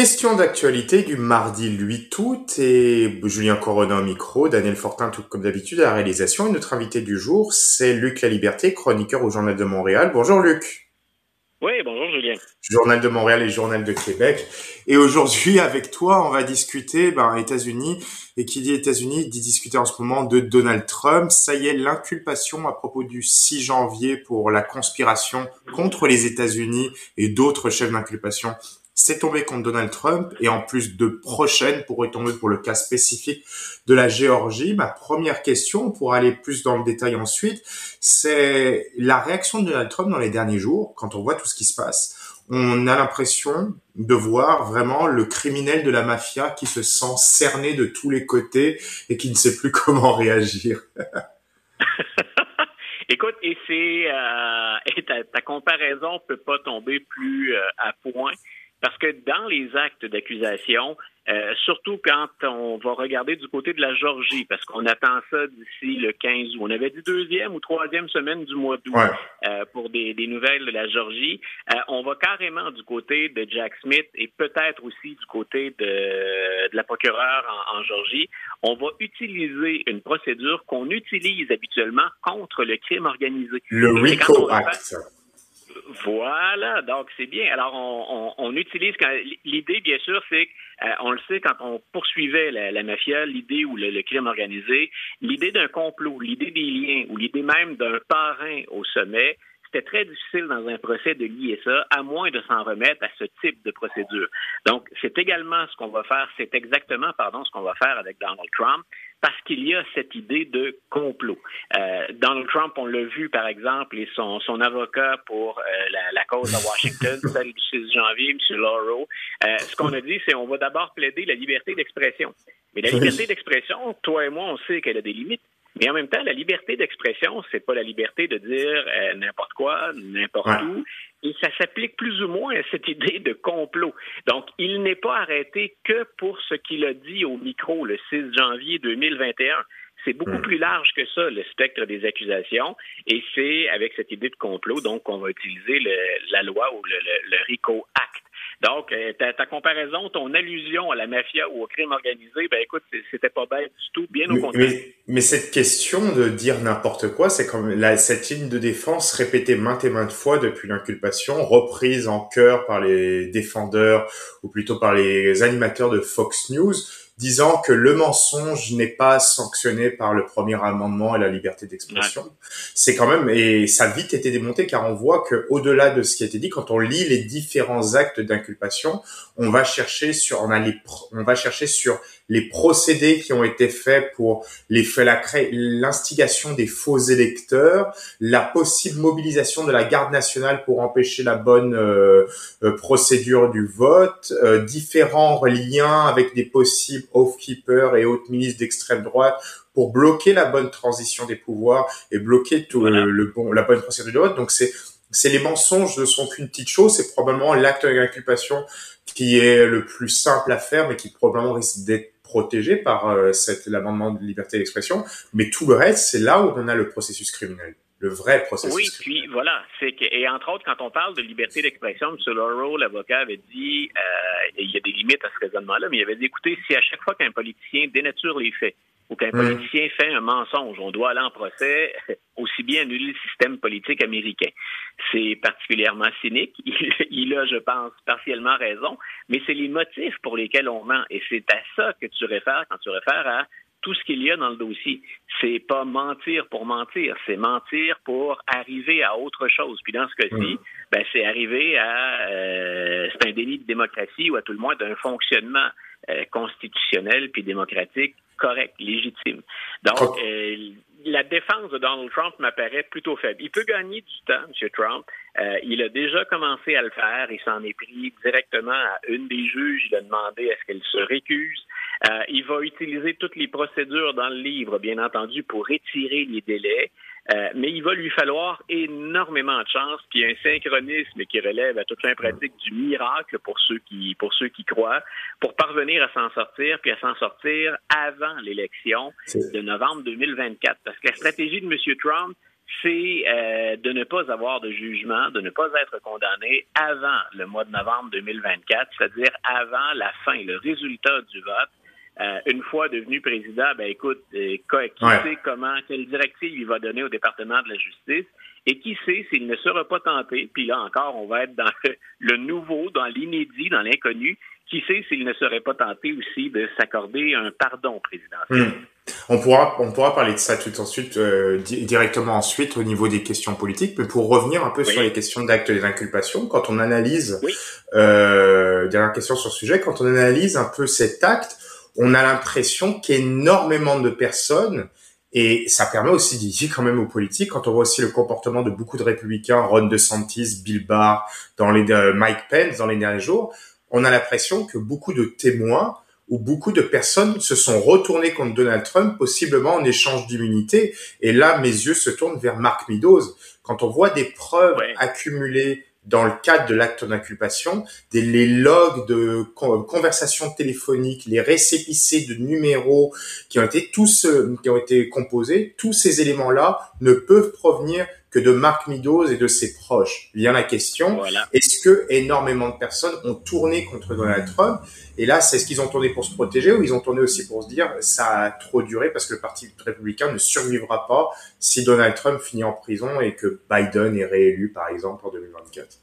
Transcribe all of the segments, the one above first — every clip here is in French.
Question d'actualité du mardi 8 août et Julien Corona au micro, Daniel Fortin tout comme d'habitude à la réalisation et notre invité du jour c'est Luc La Liberté, chroniqueur au Journal de Montréal. Bonjour Luc. Oui, bonjour Julien. Journal de Montréal et Journal de Québec. Et aujourd'hui avec toi on va discuter ben, États-Unis et qui dit États-Unis dit discuter en ce moment de Donald Trump. Ça y est, l'inculpation à propos du 6 janvier pour la conspiration contre les États-Unis et d'autres chefs d'inculpation c'est tombé contre Donald Trump et en plus de prochaines pourraient tomber pour le cas spécifique de la Géorgie. Ma première question, pour aller plus dans le détail ensuite, c'est la réaction de Donald Trump dans les derniers jours, quand on voit tout ce qui se passe. On a l'impression de voir vraiment le criminel de la mafia qui se sent cerné de tous les côtés et qui ne sait plus comment réagir. Écoute, et c'est euh, ta, ta, comparaison peut pas tomber plus euh, à point parce que dans les actes d'accusation, euh, surtout quand on va regarder du côté de la Georgie, parce qu'on attend ça d'ici le 15 août. On avait dit deuxième ou troisième semaine du mois d'août euh, pour des, des, nouvelles de la Georgie. Euh, on va carrément du côté de Jack Smith et peut-être aussi du côté de, de la procureure en, en, Georgie. On va utiliser une procédure qu'on utilise habituellement contre le crime organisé. Le RICO Act. Voilà, donc c'est bien. Alors, on, on, on utilise. L'idée, bien sûr, c'est qu'on euh, le sait quand on poursuivait la, mafia, l'idée ou le, le, crime organisé, l'idée d'un complot, l'idée des liens ou l'idée même d'un parrain au sommet, c'était très difficile dans un procès de lier ça, à moins de s'en remettre à ce type de procédure. Donc, c'est également ce qu'on va faire, c'est exactement, pardon, ce qu'on va faire avec Donald Trump, parce qu'il y a cette idée de complot. Euh, Donald Trump, on l'a vu, par exemple, et son, son avocat pour euh, la, la, cause à Washington, celle du 6 janvier, M. Lauro, euh, ce qu'on a dit, c'est on va d'abord plaider la liberté d'expression. Mais la liberté d'expression, toi et moi, on sait qu'elle a des limites. Mais en même temps, la liberté d'expression, c'est pas la liberté de dire euh, n'importe quoi, n'importe ouais. où. Et ça s'applique plus ou moins à cette idée de complot. Donc, il n'est pas arrêté que pour ce qu'il a dit au micro le 6 janvier 2021. C'est beaucoup mmh. plus large que ça, le spectre des accusations, et c'est avec cette idée de complot, donc, qu'on va utiliser le, la loi ou le, le, le RICO Act. Donc, euh, ta, ta, comparaison, ton allusion à la mafia ou au crime organisé, ben écoute, c'était pas bête du tout, bien au mais, contraire. Mais, mais, cette question de dire n'importe quoi, c'est comme la, cette ligne de défense répétée maintes et maintes fois depuis l'inculpation, reprise en chœur par les défendeurs ou plutôt par les animateurs de Fox News disant que le mensonge n'est pas sanctionné par le premier amendement et la liberté d'expression. Ouais. C'est quand même et ça a vite été démonté car on voit que au-delà de ce qui a été dit, quand on lit les différents actes d'inculpation, on va chercher sur on a les, on va chercher sur les procédés qui ont été faits pour les l'instigation des faux électeurs, la possible mobilisation de la garde nationale pour empêcher la bonne euh, euh, procédure du vote, euh, différents liens avec des possibles oath-keepers et autres ministres d'extrême droite pour bloquer la bonne transition des pouvoirs et bloquer tout voilà. le, le, bon, la bonne procédure du vote. Donc c'est c'est les mensonges ne sont qu'une petite chose, c'est probablement l'acte d'inculpation qui est le plus simple à faire, mais qui probablement risque d'être protégé par euh, cet l'amendement de liberté d'expression, mais tout le reste, c'est là où on a le processus criminel, le vrai processus. Oui, puis voilà, c'est que et entre autres, quand on parle de liberté d'expression, M. Lauro, l'avocat, avait dit, euh, il y a des limites à ce raisonnement-là, mais il avait dit, écoutez, si à chaque fois qu'un politicien dénature les faits ou qu'un mmh. politicien fait un mensonge, on doit aller en procès, aussi bien annuler le système politique américain. C'est particulièrement cynique. Il, il, a, je pense, partiellement raison, mais c'est les motifs pour lesquels on ment. Et c'est à ça que tu réfères quand tu réfères à tout ce qu'il y a dans le dossier. C'est pas mentir pour mentir, c'est mentir pour arriver à autre chose. Puis dans ce cas-ci, mmh. ben, c'est arriver à euh, c'est un délit de démocratie ou à tout le moins d'un fonctionnement euh, constitutionnel puis démocratique correct, légitime. Donc, euh, la défense de Donald Trump m'apparaît plutôt faible. Il peut gagner du temps, M. Trump. Euh, il a déjà commencé à le faire. Il s'en est pris directement à une des juges. Il a demandé est-ce qu'elle se récuse. Euh, il va utiliser toutes les procédures dans le livre, bien entendu, pour retirer les délais. Euh, mais il va lui falloir énormément de chance, puis un synchronisme qui relève à toute fin pratique du miracle pour ceux qui pour ceux qui croient, pour parvenir à s'en sortir, puis à s'en sortir avant l'élection de novembre 2024. Parce que la stratégie de M. Trump, c'est euh, de ne pas avoir de jugement, de ne pas être condamné avant le mois de novembre 2024, c'est-à-dire avant la fin, le résultat du vote. Euh, une fois devenu président, ben écoute, euh, qui sait comment, quelle directive il va donner au département de la justice, et qui sait s'il ne sera pas tenté, puis là encore, on va être dans le nouveau, dans l'inédit, dans l'inconnu, qui sait s'il ne serait pas tenté aussi de s'accorder un pardon présidentiel? Hmm. On pourra, on pourra parler de ça tout ensuite, euh, directement ensuite au niveau des questions politiques, mais pour revenir un peu sur les questions d'actes d'inculpation, quand on analyse, oui. euh, dernière question sur ce sujet, quand on analyse un peu cet acte, on a l'impression qu'énormément de personnes et ça permet aussi d'y quand même aux politiques. Quand on voit aussi le comportement de beaucoup de républicains, Ron DeSantis, Bill Barr, dans les, euh, Mike Pence dans les derniers jours, on a l'impression que beaucoup de témoins ou beaucoup de personnes se sont retournées contre Donald Trump, possiblement en échange d'immunité. Et là, mes yeux se tournent vers Mark Meadows. Quand on voit des preuves accumulées dans le cadre de l'acte d'inculpation, les logs de conversations téléphoniques, les récépissés de numéros qui ont été tous euh, qui ont été composés, tous ces éléments-là ne peuvent provenir que de Mark Meadows et de ses proches. Vient la question, est-ce que énormément de personnes ont tourné contre Donald Trump? Et là, c'est ce qu'ils ont tourné pour se protéger ou ils ont tourné aussi pour se dire ça a trop duré parce que le Parti républicain ne survivra pas si Donald Trump finit en prison et que Biden est réélu, par exemple, en 2024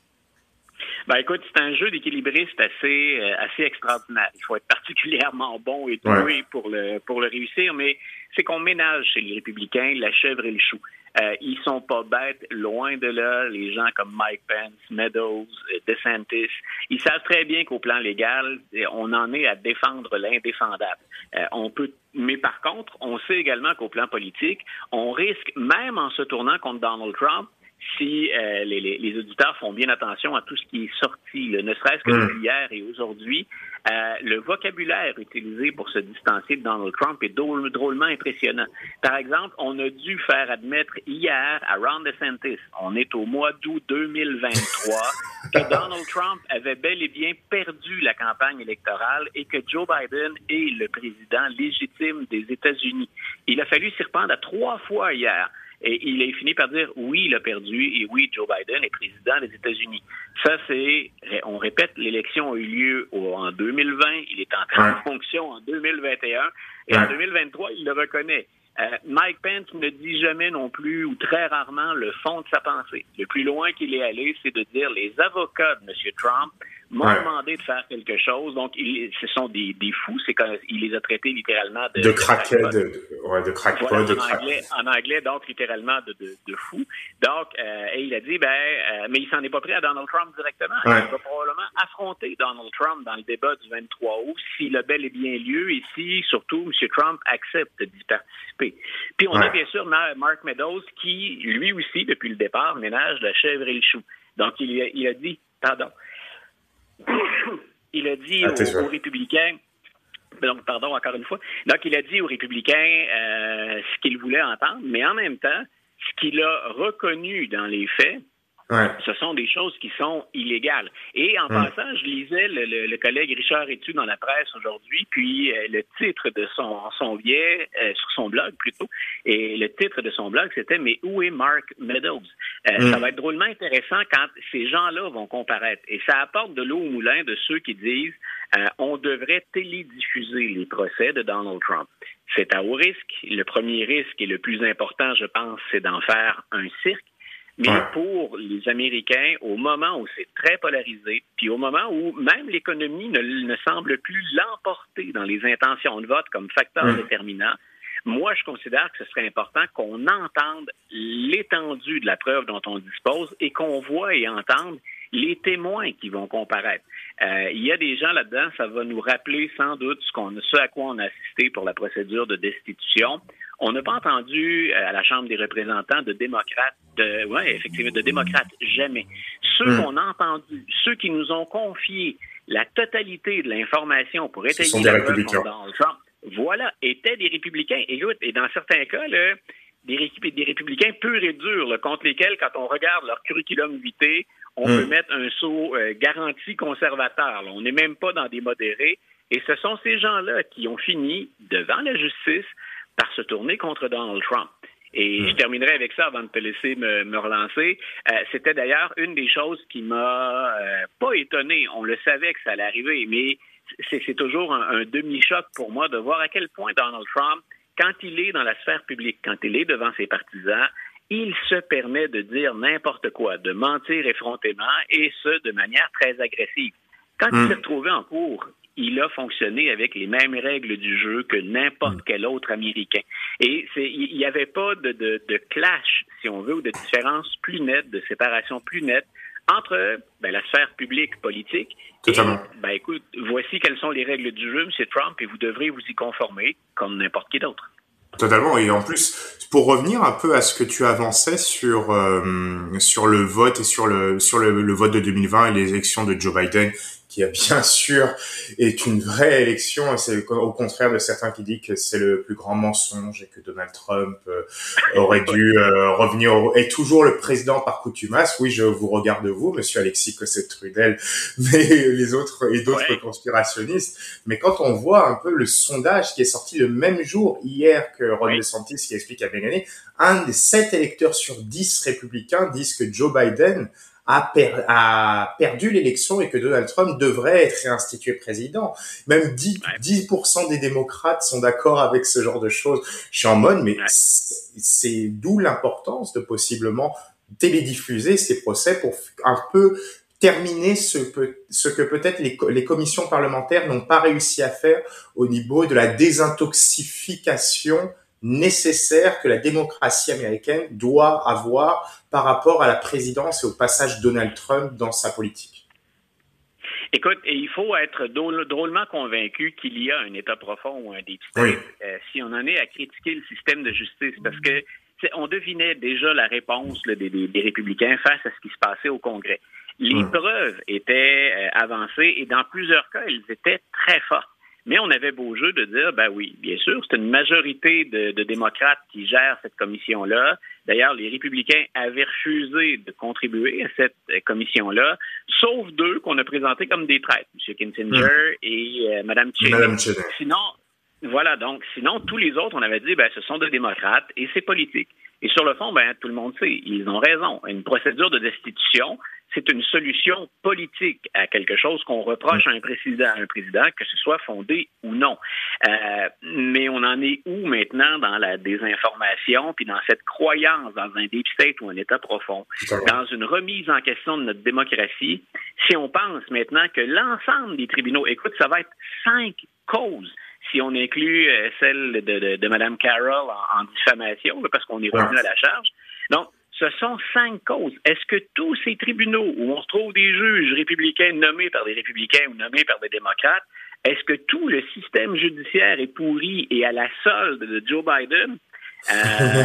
ben écoute, c'est un jeu d'équilibriste assez euh, assez extraordinaire. Il faut être particulièrement bon et doué pour le pour le réussir, mais c'est qu'on ménage chez les républicains la chèvre et le chou. Euh, ils sont pas bêtes, loin de là. Les gens comme Mike Pence, Meadows, euh, DeSantis, ils savent très bien qu'au plan légal, on en est à défendre l'indéfendable. Euh, on peut, mais par contre, on sait également qu'au plan politique, on risque, même en se tournant contre Donald Trump, si euh, les, les, auditeurs font bien attention à tout ce qui est sorti, ne serait-ce que mm. hier et aujourd'hui, euh, le vocabulaire utilisé pour se distancier de Donald Trump est drôlement impressionnant. Par exemple, on a dû faire admettre hier à Ron DeSantis, on est au mois d'août 2023, que Donald Trump avait bel et bien perdu la campagne électorale et que Joe Biden est le président légitime des États-Unis. Il a fallu s'y reprendre à trois fois hier. Et il a fini par dire oui, il a perdu et oui, Joe Biden est président des États-Unis. Ça, c'est, on répète, l'élection a eu lieu en 2020, il est entré en fonction en 2021 et en 2023, il le reconnaît. Euh, Mike Pence ne dit jamais non plus ou très rarement le fond de sa pensée. Le plus loin qu'il est allé, c'est de dire les avocats de M. Trump m'ont demandé de faire quelque chose. Donc, ce sont des, des fous. C'est quand il les a traités littéralement de... De crackhead, de, ouais, de crackpot. en, anglais, en anglais, donc, littéralement de, de, de fous. Donc, euh, et il a dit, ben, euh, mais il s'en est pas pris à Donald Trump directement. Il va probablement affronter Donald Trump dans le débat du 23 août s'il a bel et bien lieu et si, surtout, M. Trump accepte d'y participer. Puis, on a bien sûr Mark Meadows qui, lui aussi, depuis le départ, ménage la chèvre et le chou. Donc, il a, il a dit, pardon, il a dit ah, aux, républicains, donc, pardon, encore une fois. Donc, il a dit aux républicains euh, ce qu'il voulait entendre, mais en même temps, ce qu'il a reconnu dans les faits, ce sont des choses qui sont illégales. Et en passant, je lisais le, collègue Richard Etu dans la presse aujourd'hui, puis euh, le titre de son, son biais, euh, sur son blog plutôt, et le titre de son blog, c'était Mais où est Mark Meadows? Euh, mm. Ça va être drôlement intéressant quand ces gens-là vont comparaître. Et ça apporte de l'eau au moulin de ceux qui disent on devrait télédiffuser les procès de Donald Trump. C'est à haut risque. Le premier risque et le plus important, je pense, c'est d'en faire un cirque. Mais pour les Américains, au moment où c'est très polarisé, puis au moment où même l'économie ne, ne, semble plus l'emporter dans les intentions de vote comme facteur déterminant, moi, je considère que ce serait important qu'on entende l'étendue de la preuve dont on dispose et qu'on voit et entende les témoins qui vont comparaître. Euh, il y a des gens là-dedans, ça va nous rappeler sans doute ce, qu'on, ce à quoi on a assisté pour la procédure de destitution. On n'a pas entendu euh, à la Chambre des représentants de démocrates, de, ouais, effectivement, de démocrates, jamais. Ceux hmm. qu'on a entendus, ceux qui nous ont confié la totalité de l'information pour étayer la preuve Donald Trump, voilà, étaient des républicains. Et, et dans certains cas, là, des, des républicains purs et durs, contre lesquels, quand on regarde leur curriculum vitae, on hmm. peut mettre un saut euh, garanti conservateur. On n'est même pas dans des modérés. Et ce sont ces gens-là qui ont fini devant la justice par se tourner contre Donald Trump. Et je terminerai avec ça avant de te laisser me, relancer. Euh, c'était d'ailleurs une des choses qui m'a euh, pas étonné. On le savait que ça allait arriver, mais c'est toujours un, demi-choc pour moi de voir à quel point Donald Trump, quand il est dans la sphère publique, quand il est devant ses partisans, il se permet de dire n'importe quoi, de mentir effrontément, et ce, de manière très agressive. Quand il hmm. s'est retrouvé en cours, il a fonctionné avec les mêmes règles du jeu que n'importe quel autre Américain. Et il n'y avait pas de, de, clash, si on veut, ou de différence plus nette, de séparation plus nette entre ben, la sphère publique politique Totalement. et, ben, écoute, voici quelles sont les règles du jeu, M. Trump, et vous devrez vous y conformer comme n'importe qui d'autre. Totalement. Et en plus, pour revenir un peu à ce que tu avançais sur euh, sur le vote et sur le sur le, le vote de 2020 et les élections de Joe Biden, qui bien sûr est une vraie élection. C'est au contraire de certains qui disent que c'est le plus grand mensonge et que Donald Trump euh, aurait dû euh, revenir au, est toujours le président par coutumace. Oui, je vous regarde vous, Monsieur Alexis Cosset-Trudel, mais les autres et d'autres conspirationnistes. Mais quand on voit un peu le sondage qui est sorti le même jour hier que Ron DeSantis qui explique à gagné, un des sept électeurs sur dix républicains disent que Joe Biden a, perdu l'élection et que Donald Trump devrait être réinstitué président. Même 10%, 10 des démocrates sont d'accord avec ce genre de choses. Je suis en mode, mais c'est d'où l'importance de possiblement télédiffuser ces procès pour un peu terminer ce, ce que peut-être les, les, commissions parlementaires n'ont pas réussi à faire au niveau de la désintoxification nécessaire que la démocratie américaine doit avoir par rapport à la présidence et au passage de Donald Trump dans sa politique. Écoute, il faut être drôlement convaincu qu'il y a un État profond ou un déficit euh, si on en est à critiquer le système de justice, parce que on devinait déjà la réponse des, républicains face à ce qui se passait au Congrès. Les preuves étaient euh, avancées et dans plusieurs cas, elles étaient très fortes. Mais on avait beau jeu de dire, ben oui, bien sûr, c'est une majorité de, démocrates qui gèrent cette commission-là. D'ailleurs, les républicains avaient refusé de contribuer à cette euh, commission-là, sauf deux qu'on a présentés comme des traîtres, M. Kinsinger hmm. et euh, Mme Cheney. Sinon, voilà, donc, sinon, tous les autres, on avait dit, ben, ce sont des démocrates et c'est politique. Et sur le fond, ben, tout le monde sait, ils ont raison. Une procédure de destitution, c'est une solution politique à quelque chose qu'on reproche à un président, un président, que ce soit fondé ou non. Euh, mais on en est où maintenant dans la désinformation, puis dans cette croyance dans un deep state ou un État profond, dans une remise en question de notre démocratie, si on pense maintenant que l'ensemble des tribunaux, écoute, ça va être cinq causes si on inclut euh, celle de, de, Mme Carroll en, diffamation, parce qu'on est revenu à la charge. Donc, ce sont cinq causes. Est-ce que tous ces tribunaux où on se trouve des juges républicains nommés par des républicains ou nommés par des démocrates, est-ce que tout le système judiciaire est pourri et à la solde de Joe Biden? Euh,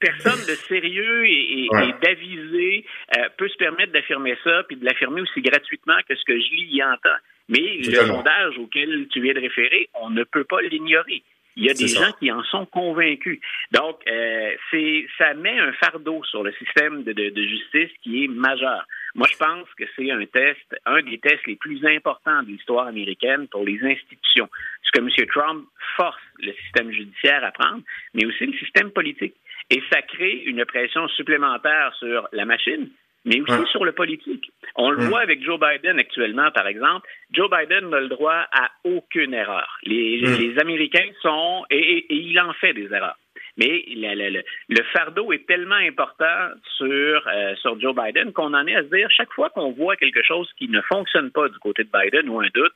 personne, de sérieux et, d'avisé euh, peut se permettre d'affirmer ça, puis de l'affirmer aussi gratuitement que ce que je lis y entend. Mais le sondage auquel tu viens de référer, on ne peut pas l'ignorer. Il y a des gens qui en sont convaincus. Donc, euh, c'est ça met un fardeau sur le système de, de, justice qui est majeur. Moi, je pense que c'est un test, un des tests les plus importants de l'histoire américaine pour les institutions. Ce que M. Trump force le système judiciaire à prendre, mais aussi le système politique. Et ça crée une pression supplémentaire sur la machine, mais aussi sur le politique. On le voit avec Joe Biden actuellement, par exemple. Joe Biden n'a le droit à aucune erreur. Les, les Américains sont, et, il en fait des erreurs. Mais le, fardeau est tellement important sur, euh, sur Joe Biden qu'on en est à se dire, chaque fois qu'on voit quelque chose qui ne fonctionne pas du côté de Biden ou un doute,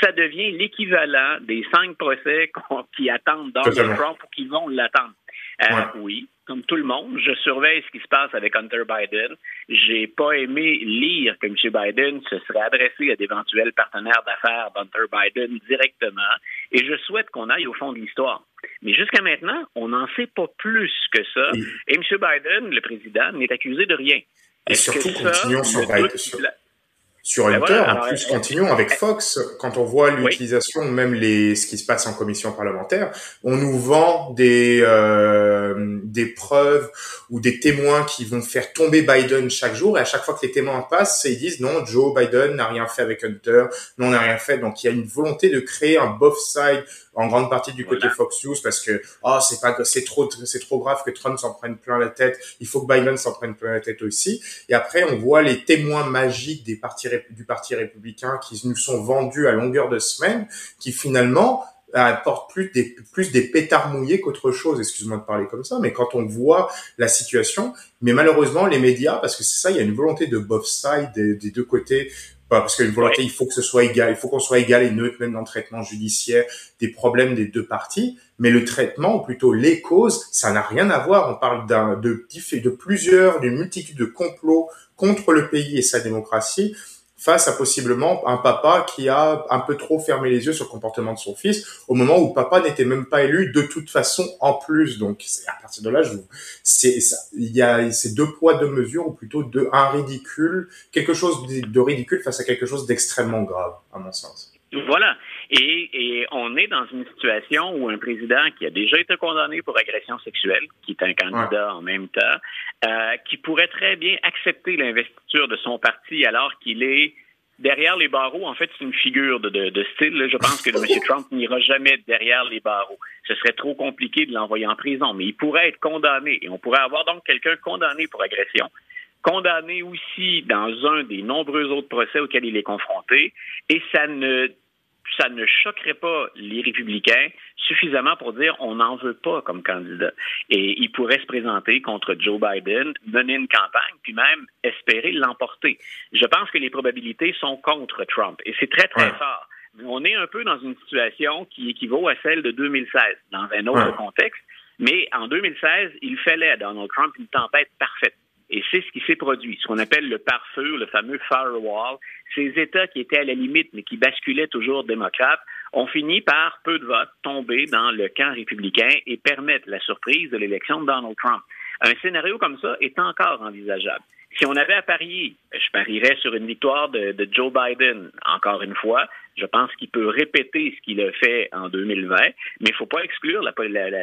ça devient l'équivalent des cinq procès qui attendent Donald Trump ou qui vont l'attendre. Euh, oui, comme tout le monde, je surveille ce qui se passe avec Hunter Biden. J'ai pas aimé lire que M. Biden se serait adressé à d'éventuels partenaires d'affaires d'Hunter Biden directement, et je souhaite qu'on aille au fond de l'histoire. Mais jusqu'à maintenant, on n'en sait pas plus que ça, et M. Biden, le président, n'est accusé de rien. Et surtout, continuons sur Biden. Sur ben Hunter, en plus, continuons avec Fox. Quand on voit l'utilisation, même les, ce qui se passe en commission parlementaire, on nous vend des euh, des preuves ou des témoins qui vont faire tomber Biden chaque jour. Et à chaque fois que les témoins passent, ils disent non, Joe Biden n'a rien fait avec Hunter, non, on n'a rien fait. Donc il y a une volonté de créer un both side en grande partie du côté Fox News parce que oh c'est pas c'est trop c'est trop grave que Trump s'en prenne plein la tête il faut que Biden s'en prenne plein la tête aussi et après on voit les témoins magiques des partis du parti républicain qui nous sont vendus à longueur de semaine qui finalement apportent plus des plus des pétards mouillés qu'autre chose excuse-moi de parler comme ça mais quand on voit la situation mais malheureusement les médias parce que c'est ça il y a une volonté de both sides des deux côtés parce qu'une volonté, il faut que ce soit égal, il faut qu'on soit égal et neutre même dans le traitement judiciaire des problèmes des deux parties. Mais le traitement, ou plutôt les causes, ça n'a rien à voir. On parle d'un, de, de plusieurs, d'une multitude de complots contre le pays et sa démocratie face à possiblement un papa qui a un peu trop fermé les yeux sur le comportement de son fils au moment où papa n'était même pas élu de toute façon en plus. Donc à partir de là, je, c'est il y a ces deux poids deux mesures ou plutôt de un ridicule, quelque chose de ridicule face à quelque chose d'extrêmement grave à mon sens. Voilà. Et, et, on est dans une situation où un président qui a déjà été condamné pour agression sexuelle, qui est un candidat en même temps, euh, qui pourrait très bien accepter l'investiture de son parti alors qu'il est derrière les barreaux. En fait, c'est une figure de, de, de, style. Je pense que M. Trump n'ira jamais derrière les barreaux. Ce serait trop compliqué de l'envoyer en prison, mais il pourrait être condamné et on pourrait avoir donc quelqu'un condamné pour agression condamné aussi dans un des nombreux autres procès auxquels il est confronté, et ça ne ça ne choquerait pas les républicains suffisamment pour dire on n'en veut pas comme candidat. Et il pourrait se présenter contre Joe Biden, mener une campagne, puis même espérer l'emporter. Je pense que les probabilités sont contre Trump. Et c'est très, très fort. On est un peu dans une situation qui équivaut à celle de 2016, dans un autre contexte. Mais en 2016, il fallait à Donald Trump une tempête parfaite. Et c'est ce qui s'est produit, ce qu'on appelle le pare-feu, le fameux firewall. Ces États qui étaient à la limite, mais qui basculaient toujours démocrates, ont fini par, peu de votes, tomber dans le camp républicain et permettre la surprise de l'élection de Donald Trump. Un scénario comme ça est encore envisageable. Si on avait à parier, je parierais sur une victoire de, Joe Biden, encore une fois. Je pense qu'il peut répéter ce qu'il a fait en 2020, mais il ne faut pas exclure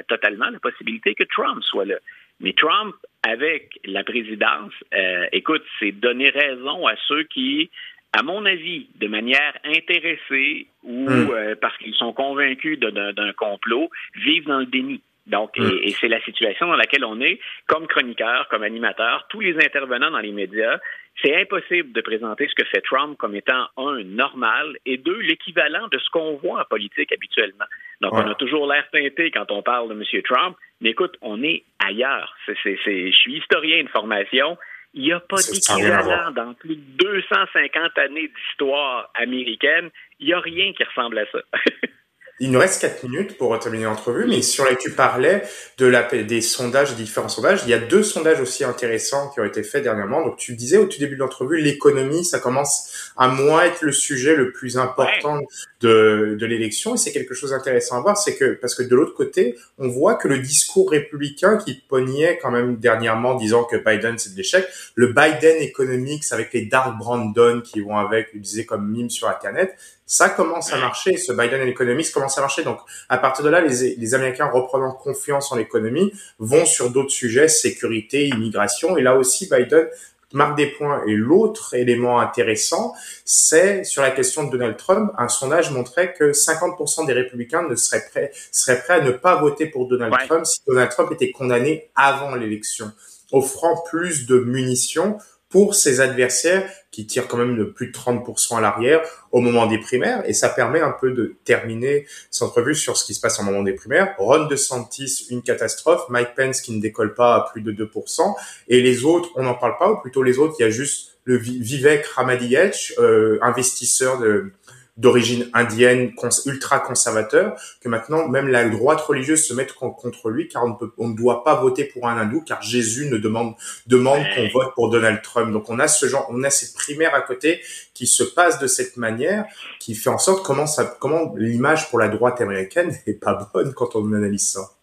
totalement la possibilité que Trump soit là. Mais Trump, avec la présidence, euh, écoute, c'est donner raison à ceux qui, à mon avis, de manière intéressée ou hmm. euh, parce qu'ils sont convaincus d'un complot, vivent dans le déni. Donc, et, et c'est la situation dans laquelle on est, comme chroniqueur, comme animateur, tous les intervenants dans les médias, c'est impossible de présenter ce que fait Trump comme étant, un, normal, et deux, l'équivalent de ce qu'on voit en politique habituellement. Donc, on a toujours l'air teinté quand on parle de M. Trump, mais écoute, on est ailleurs. Je suis historien de formation. Il n'y a pas d'équivalent dans plus de 250 années d'histoire américaine. Il n'y a rien qui ressemble à ça. Il nous reste quatre minutes pour terminer l'entrevue, mais sur les tu parlais de la, des sondages, des différents sondages. Il y a deux sondages aussi intéressants qui ont été faits dernièrement. Donc, tu disais au tout début de l'entrevue, l'économie, ça commence à moins être le sujet le plus important de, de l'élection. Et c'est quelque chose d'intéressant à voir, c'est que, parce que de l'autre côté, on voit que le discours républicain qui pognait quand même dernièrement, disant que Biden c'est de l'échec, le Biden Economics avec les Dark Brandon qui vont avec, il disait comme mime sur canette, ça commence à marcher. Ce Biden Economics commence à marcher. Donc, à partir de là, les, les Américains reprenant confiance en l'économie vont sur d'autres sujets, sécurité, immigration. Et là aussi, Biden marque des points. Et l'autre élément intéressant, c'est sur la question de Donald Trump. Un sondage montrait que 50% des républicains ne seraient prêts, seraient prêts à ne pas voter pour Donald Trump si Donald Trump était condamné avant l'élection, offrant plus de munitions pour ses adversaires qui tirent quand même de plus de 30% à l'arrière au moment des primaires. Et ça permet un peu de terminer cette entrevue sur ce qui se passe au moment des primaires. Ron DeSantis, une catastrophe. Mike Pence qui ne décolle pas à plus de 2%. Et les autres, on n'en parle pas, ou plutôt les autres, il y a juste le Vivek Ramadiyech, euh, investisseur de, d'origine indienne, ultra conservateur, que maintenant même la droite religieuse se met contre lui, car on ne, peut, on ne doit pas voter pour un hindou, car Jésus ne demande demande qu'on vote pour Donald Trump. Donc on a ce genre, on a cette primaire à côté qui se passe de cette manière, qui fait en sorte comment ça, comment l'image pour la droite américaine n'est pas bonne quand on analyse ça.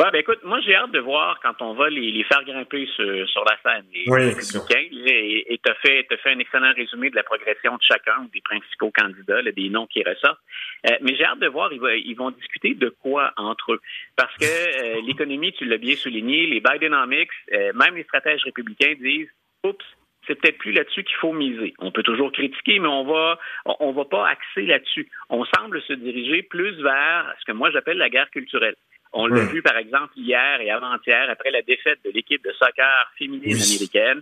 Ouais, ben écoute, moi j'ai hâte de voir quand on va les, les faire grimper sur, sur la scène. Les Oui, républicains, et tu as fait, t'as fait un excellent résumé de la progression de chacun, des principaux candidats, là, des noms qui ressortent. Euh, mais j'ai hâte de voir, ils, va- ils vont discuter de quoi entre eux. Parce que euh, l'économie, tu l'as bien souligné, les Bidenomics, euh, même les stratèges républicains disent, oups, c'est peut-être plus là-dessus qu'il faut miser. On peut toujours critiquer, mais on va on va pas axer là-dessus. On semble se diriger plus vers ce que moi j'appelle la guerre culturelle. On l'a vu, par exemple, hier et avant-hier, après la défaite de l'équipe de soccer féminine Oui. américaine.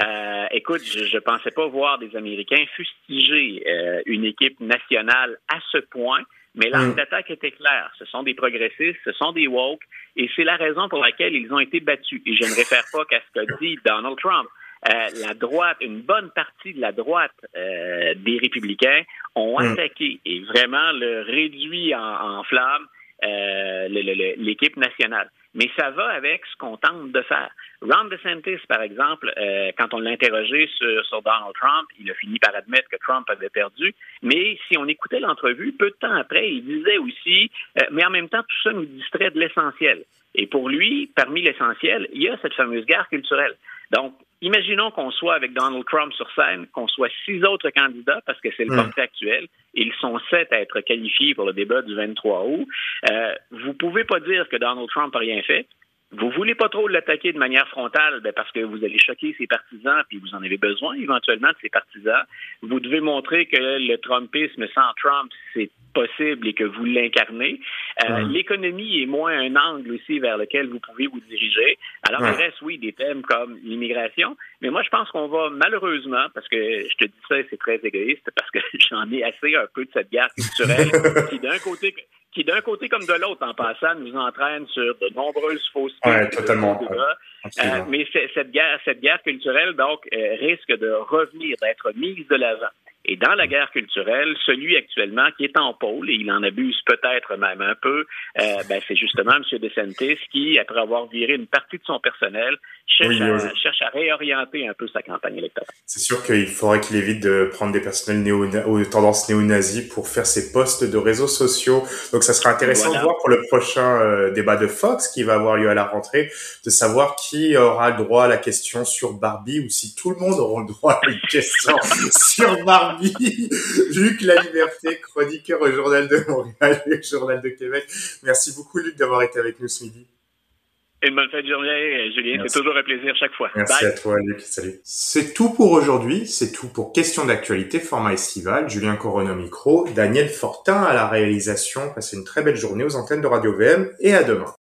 Euh, écoute, je, je pensais pas voir des Américains fustiger euh, une équipe nationale à ce point, mais l'angle d'attaque était clair. Ce sont des progressistes, ce sont des woke, et c'est la raison pour laquelle ils ont été battus. Et je ne réfère pas qu'à ce qu'a dit Donald Trump. Euh, la droite, une bonne partie de la droite des républicains ont attaqué et vraiment le réduit en, en flammes euh, l'équipe nationale. Mais ça va avec ce qu'on tente de faire. Ron DeSantis, par exemple, euh, quand on l'a interrogé sur, sur Donald Trump, il a fini par admettre que Trump avait perdu. Mais si on écoutait l'entrevue, peu de temps après, il disait aussi, euh, mais en même temps, tout ça nous distrait de l'essentiel. Et pour lui, parmi l'essentiel, il y a cette fameuse guerre culturelle. Donc, imaginons qu'on soit avec Donald Trump sur scène, qu'on soit six autres candidats, parce que c'est le Mm. portrait actuel. Ils sont sept à être qualifiés pour le débat du 23 août. Euh, vous pouvez pas dire que Donald Trump n'a rien fait. Vous voulez pas trop l'attaquer de manière frontale ben, parce que vous allez choquer ses partisans puis vous en avez besoin éventuellement de ses partisans. Vous devez montrer que le Trumpisme sans Trump, c'est possible et que vous l'incarnez. Euh. L'économie est moins un angle aussi vers lequel vous pouvez vous diriger. Alors, il reste, oui, des thèmes comme l'immigration, mais moi, je pense qu'on va malheureusement, parce que je te dis ça, c'est très égoïste, parce que j'en ai assez un peu de cette guerre culturelle qui, d'un côté, qui d'un côté comme de l'autre, en passant, nous entraîne sur de nombreuses fausses Ouais, totalement. Euh, mais cette guerre, cette guerre culturelle, donc, euh, risque de revenir, d'être mise de l'avant. Et dans la guerre culturelle, celui actuellement qui est en pôle, et il en abuse peut-être même un peu, euh, ben, c'est justement M. DeSantis qui, après avoir viré une partie de son personnel, cherche, Oui, à, oui. cherche à réorienter un peu sa campagne électorale. C'est sûr qu'il faudrait qu'il évite de prendre des personnels néo aux tendances néo-nazis pour faire ses posts de réseaux sociaux. Donc ça sera intéressant Voilà. de voir pour le prochain euh, débat de Fox qui va avoir lieu à la rentrée, de savoir qui aura le droit à la question sur Barbie ou si tout le monde aura le droit à une question sur Barbie. Luc La Liberté, chroniqueur au Journal de Montréal et au Journal de Québec. Merci beaucoup Luc d'avoir été avec nous ce midi. Une bonne fête de journée, Julien. C'est toujours un plaisir chaque fois. Merci Bye. à toi, Luc. Salut. C'est tout pour aujourd'hui. C'est tout pour Questions d'actualité, format estival. Julien Coron au micro, Daniel Fortin à la réalisation. Passez une très belle journée aux antennes de Radio VM et à demain.